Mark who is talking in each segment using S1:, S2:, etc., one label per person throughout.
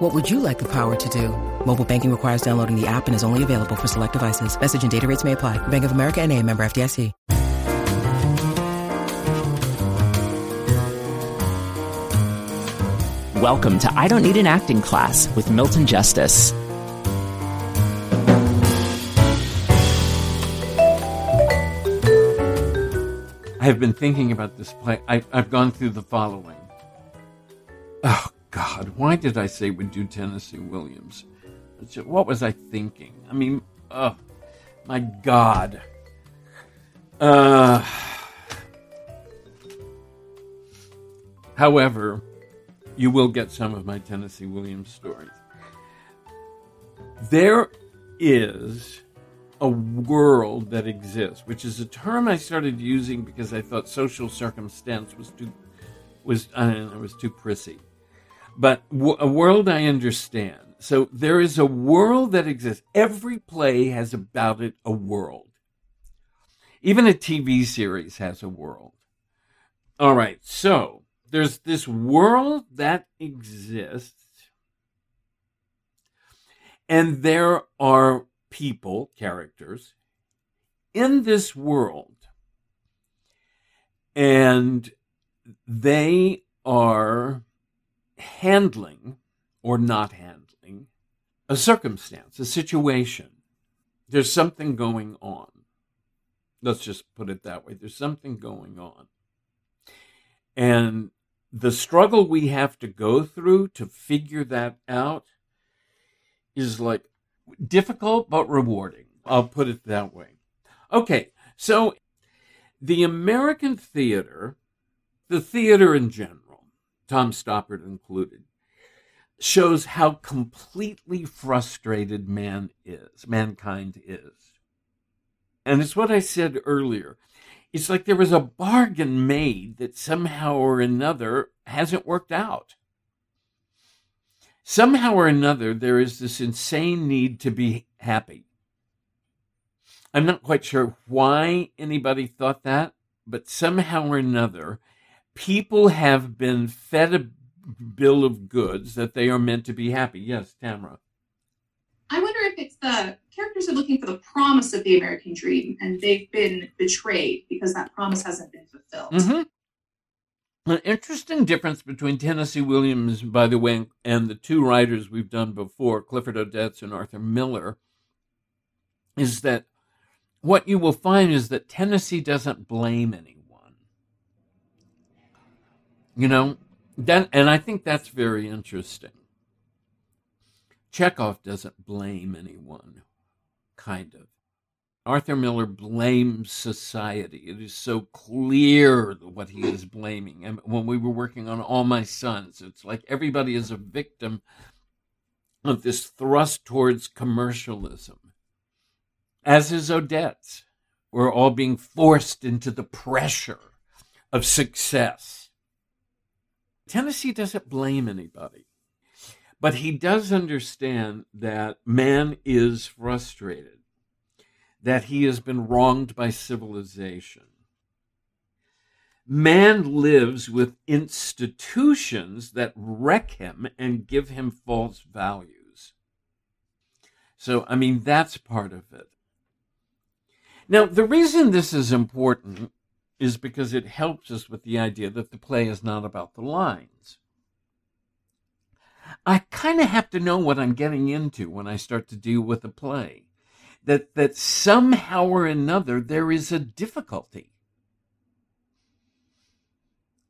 S1: What would you like the power to do? Mobile banking requires downloading the app and is only available for select devices. Message and data rates may apply. Bank of America and a member FDIC.
S2: Welcome to I Don't Need an Acting Class with Milton Justice.
S3: I have been thinking about this play. I, I've gone through the following. Oh, God, why did I say we do Tennessee Williams? What was I thinking? I mean, oh, my God. Uh, however, you will get some of my Tennessee Williams stories. There is a world that exists, which is a term I started using because I thought social circumstance was too was I know, was too prissy. But w- a world I understand. So there is a world that exists. Every play has about it a world. Even a TV series has a world. All right, so there's this world that exists, and there are people, characters, in this world, and they are handling or not handling a circumstance, a situation. There's something going on. Let's just put it that way. There's something going on. And the struggle we have to go through to figure that out is like difficult but rewarding. I'll put it that way. Okay, so the American theater, the theater in general, Tom Stoppard included, shows how completely frustrated man is, mankind is. And it's what I said earlier. It's like there was a bargain made that somehow or another hasn't worked out. Somehow or another, there is this insane need to be happy. I'm not quite sure why anybody thought that, but somehow or another, people have been fed a bill of goods that they are meant to be happy. Yes, Tamara.
S4: I wonder if it's the characters are looking for the promise of the American dream and they've been betrayed because that promise hasn't been fulfilled.
S3: Mm-hmm. An interesting difference between Tennessee Williams, by the way, and the two writers we've done before, Clifford Odets and Arthur Miller, is that what you will find is that Tennessee doesn't blame anyone. You know, that, and I think that's very interesting. Chekhov doesn't blame anyone, kind of. Arthur Miller blames society. It is so clear what he is blaming. And when we were working on All My Sons, it's like everybody is a victim of this thrust towards commercialism, as is Odets. We're all being forced into the pressure of success. Tennessee doesn't blame anybody, but he does understand that man is frustrated that he has been wronged by civilization. Man lives with institutions that wreck him and give him false values. So, I mean, that's part of it. Now, the reason this is important is because it helps us with the idea that the play is not about the lines. I kind of have to know what I'm getting into when I start to deal with a play that that somehow or another there is a difficulty.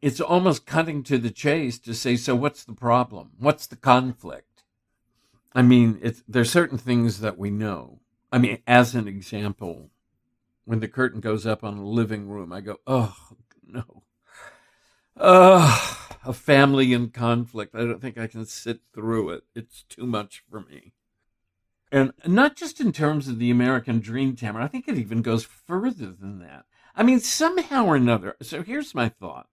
S3: It's almost cutting to the chase to say, so what's the problem? What's the conflict? I mean, there's certain things that we know. I mean, as an example, when the curtain goes up on a living room, I go, oh no. Uh, a family in conflict. I don't think I can sit through it. It's too much for me. And not just in terms of the American dream, Tamara, I think it even goes further than that. I mean, somehow or another. So here's my thought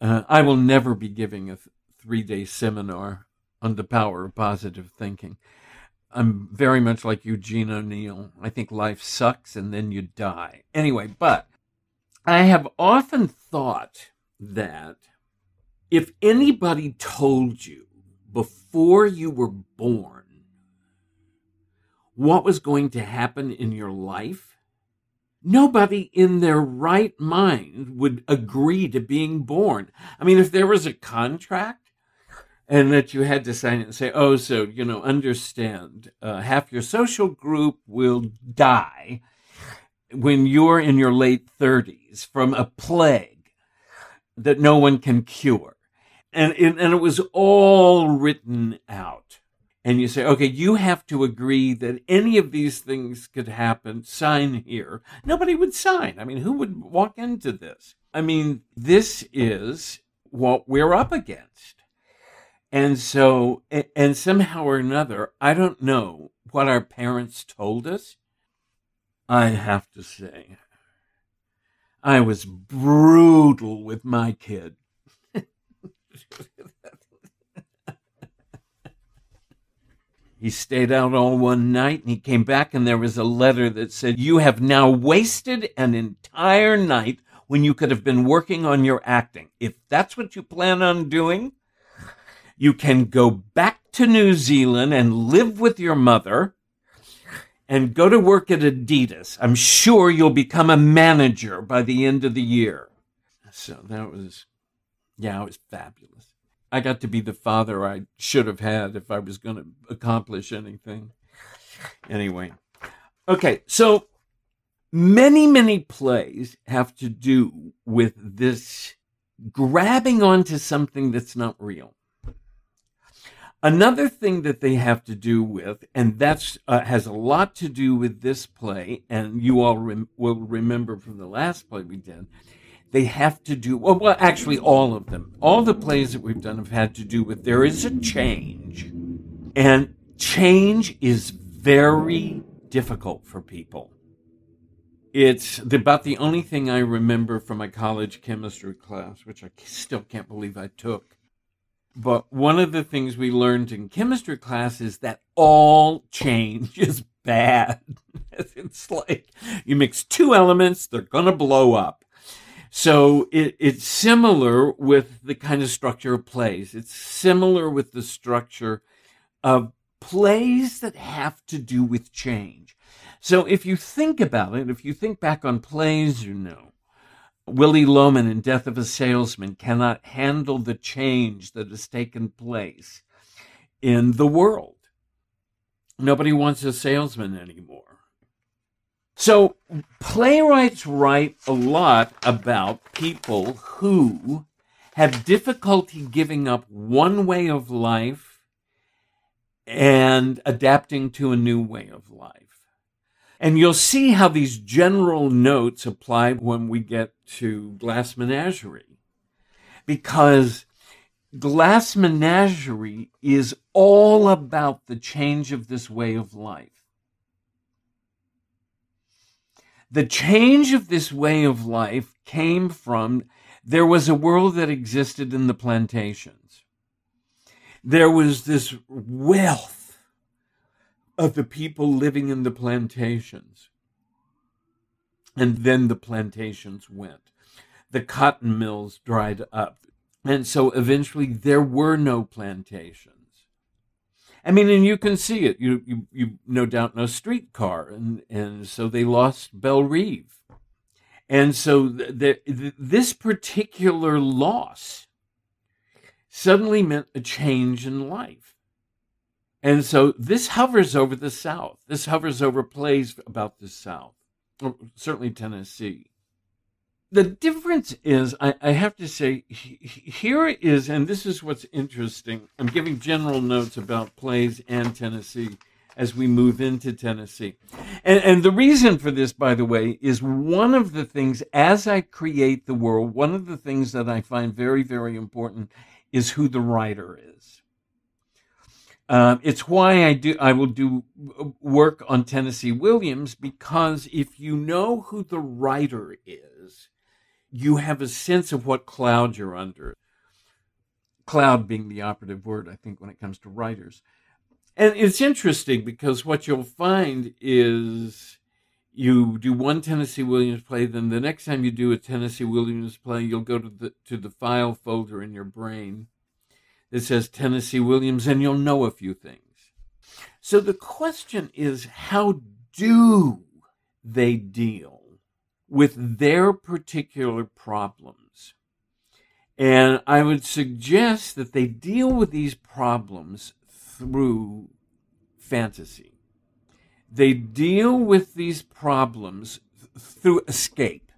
S3: uh, I will never be giving a th- three day seminar on the power of positive thinking. I'm very much like Eugene O'Neill. I think life sucks and then you die. Anyway, but I have often thought that if anybody told you before you were born what was going to happen in your life, nobody in their right mind would agree to being born. I mean, if there was a contract, and that you had to sign it and say, oh, so, you know, understand, uh, half your social group will die when you're in your late 30s from a plague that no one can cure. And, and, and it was all written out. And you say, okay, you have to agree that any of these things could happen. Sign here. Nobody would sign. I mean, who would walk into this? I mean, this is what we're up against. And so, and somehow or another, I don't know what our parents told us. I have to say, I was brutal with my kid. he stayed out all one night and he came back and there was a letter that said, You have now wasted an entire night when you could have been working on your acting. If that's what you plan on doing, you can go back to New Zealand and live with your mother and go to work at Adidas. I'm sure you'll become a manager by the end of the year. So that was, yeah, it was fabulous. I got to be the father I should have had if I was going to accomplish anything. Anyway, okay, so many, many plays have to do with this grabbing onto something that's not real. Another thing that they have to do with, and that's uh, has a lot to do with this play, and you all rem- will remember from the last play we did, they have to do well, well. Actually, all of them, all the plays that we've done have had to do with there is a change, and change is very difficult for people. It's about the only thing I remember from my college chemistry class, which I still can't believe I took but one of the things we learned in chemistry class is that all change is bad. it's like you mix two elements, they're going to blow up. So it, it's similar with the kind of structure of plays. It's similar with the structure of plays that have to do with change. So if you think about it, if you think back on plays you know, Willy Loman in Death of a Salesman cannot handle the change that has taken place in the world. Nobody wants a salesman anymore. So, playwrights write a lot about people who have difficulty giving up one way of life and adapting to a new way of life. And you'll see how these general notes apply when we get to Glass Menagerie. Because Glass Menagerie is all about the change of this way of life. The change of this way of life came from there was a world that existed in the plantations. There was this wealth of the people living in the plantations. And then the plantations went. The cotton mills dried up. And so eventually there were no plantations. I mean, and you can see it. You, you, you no doubt know streetcar. And, and so they lost Belle Reve. And so the, the, this particular loss suddenly meant a change in life. And so this hovers over the South. This hovers over plays about the South, certainly Tennessee. The difference is, I, I have to say, here is, and this is what's interesting. I'm giving general notes about plays and Tennessee as we move into Tennessee. And, and, the reason for this, by the way, is one of the things, as I create the world, one of the things that I find very, very important is who the writer is Uh, it's why I do. I will do work on Tennessee Williams because if you know who the writer is, you have a sense of what cloud you're under. Cloud being the operative word, I think, when it comes to writers. And it's interesting because what you'll find is you do one Tennessee Williams play, then the next time you do a Tennessee Williams play, you'll go to the to the file folder in your brain that says Tennessee Williams, and you'll know a few things. So the question is, how do they deal with their particular problems? And I would suggest that they deal with these problems through fantasy they deal with these problems through escape.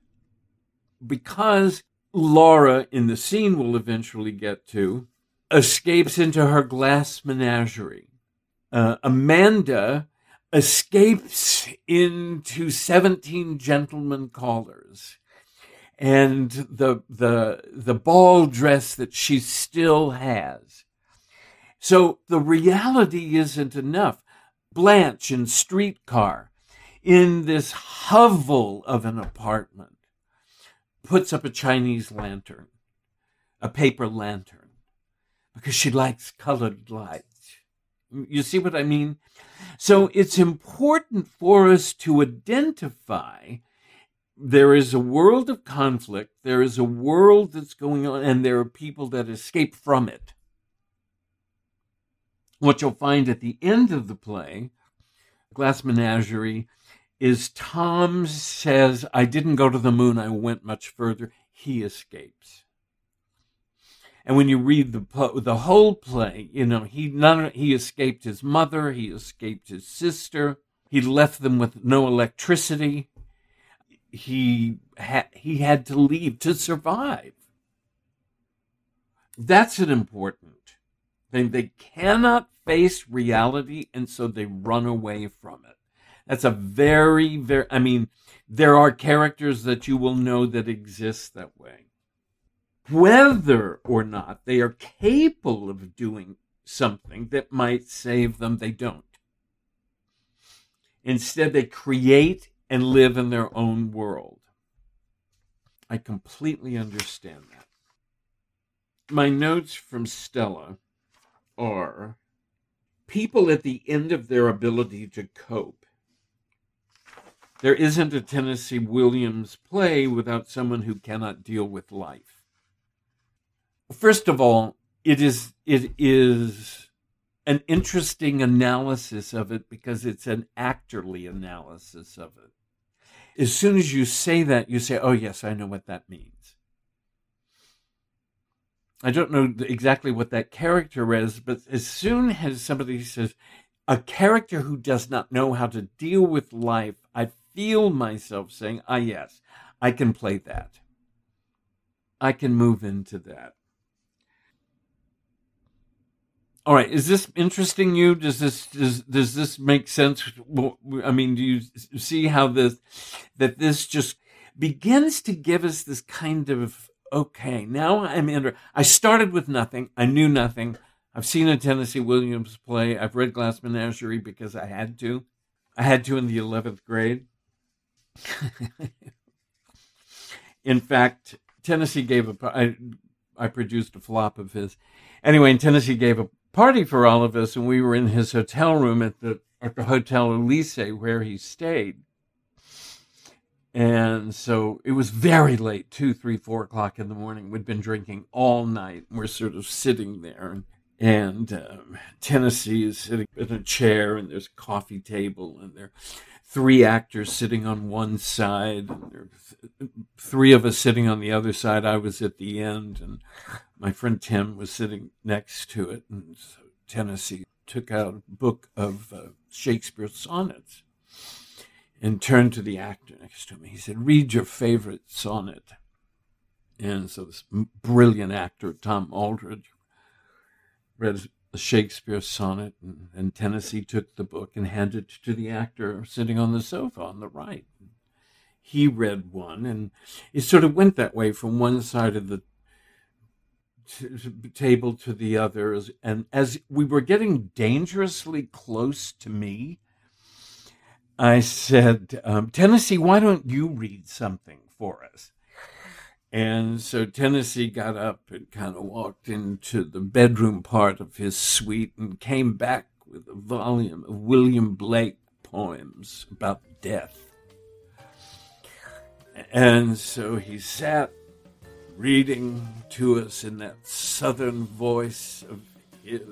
S3: Because Laura, in the scene we'll eventually get to, escapes into her glass menagerie. Uh, Amanda escapes into 17 gentlemen callers and the, the, the ball dress that she still has. So the reality isn't enough. Blanche in Streetcar, in this hovel of an apartment, puts up a Chinese lantern, a paper lantern, because she likes colored lights. You see what I mean? So it's important for us to identify there is a world of conflict, there is a world that's going on, and there are people that escape from it what you'll find at the end of the play, Glass Menagerie, is Tom says, I didn't go to the moon, I went much further. He escapes. And when you read the the whole play, you know he none he escaped his mother, he escaped his sister, he left them with no electricity. He had he had to leave to survive. That's an important thing. They cannot face reality, and so they run away from it. That's a very, very, I mean, there are characters that you will know that exist that way. Whether or not they are capable of doing something that might save them, they don't. Instead, they create and live in their own world. I completely understand that. My notes from Stella are people at the end of their ability to cope. There isn't a Tennessee Williams play without someone who cannot deal with life. First of all, it is it is an interesting analysis of it because it's an actorly analysis of it. As soon as you say that, you say, "Oh yes, I know what that means." I don't know exactly what that character is, but as soon as somebody says, a character who does not know how to deal with life, I feel myself saying, ah, yes, I can play that. I can move into that. All right, is this interesting you? Does this does does this make sense? I mean, do you see how this that this just begins to give us this kind of okay, now I'm under. I started with nothing. I knew nothing. I've seen a Tennessee Williams play. I've read Glass Menagerie because I had to. I had to in the 11th grade. in fact, Tennessee gave a. I, I produced a flop of his. Anyway, Tennessee gave a party for all of us, and we were in his hotel room at the at the Hotel Elysée where he stayed. And so it was very late, two, three, four o'clock in the morning. We'd been drinking all night. We're sort of sitting there, and, um, Tennessee is sitting in a chair, and there's a coffee table, and there are three actors sitting on one side, and there are three of us sitting on the other side. I was at the end, and my friend Tim was sitting next to it. And Tennessee took out a book of uh, sonnets and turned to the actor next to me. He said, Read your favorite sonnet. And so this brilliant actor, Tom Aldredge, read a Shakespeare sonnet, and, and Tennessee took the book and handed it to the actor sitting on the sofa on the right. He read one, and it sort of went that way from one side of the t- table to the others, and as we were getting dangerously close to me, I said, um, Tennessee, why don't you read something for us? And so Tennessee got up and kind of walked into the bedroom part of his suite and came back with a volume of William Blake poems about death. And so he sat reading to us in that southern voice of his.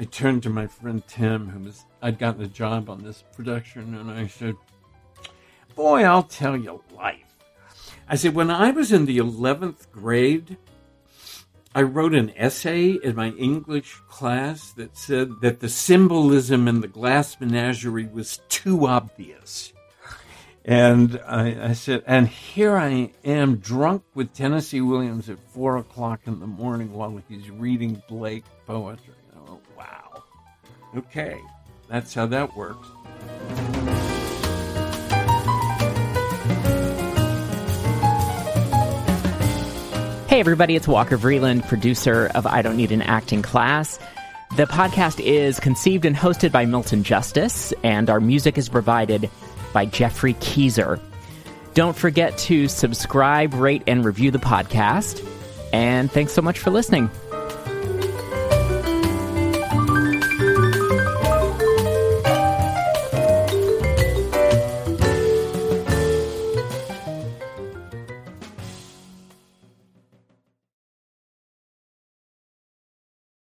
S3: I turned to my friend Tim, who was I'd gotten a job on this production, and I said, "Boy, I'll tell you life." I said, when I was in the eleventh grade, I wrote an essay in my English class that said that the symbolism in the glass menagerie was too obvious. And I, I, said, and here I am drunk with Tennessee Williams at four o'clock in the morning while he's reading Blake poetry. Oh, wow. Okay, that's how that works.
S2: Hey, everybody, it's Walker Vreeland, producer of I Don't Need an Acting Class. The podcast is conceived and hosted by Milton Justice, and our music is provided by Geoffrey Keezer. Don't forget to subscribe, rate, and review the podcast. And thanks so much for listening.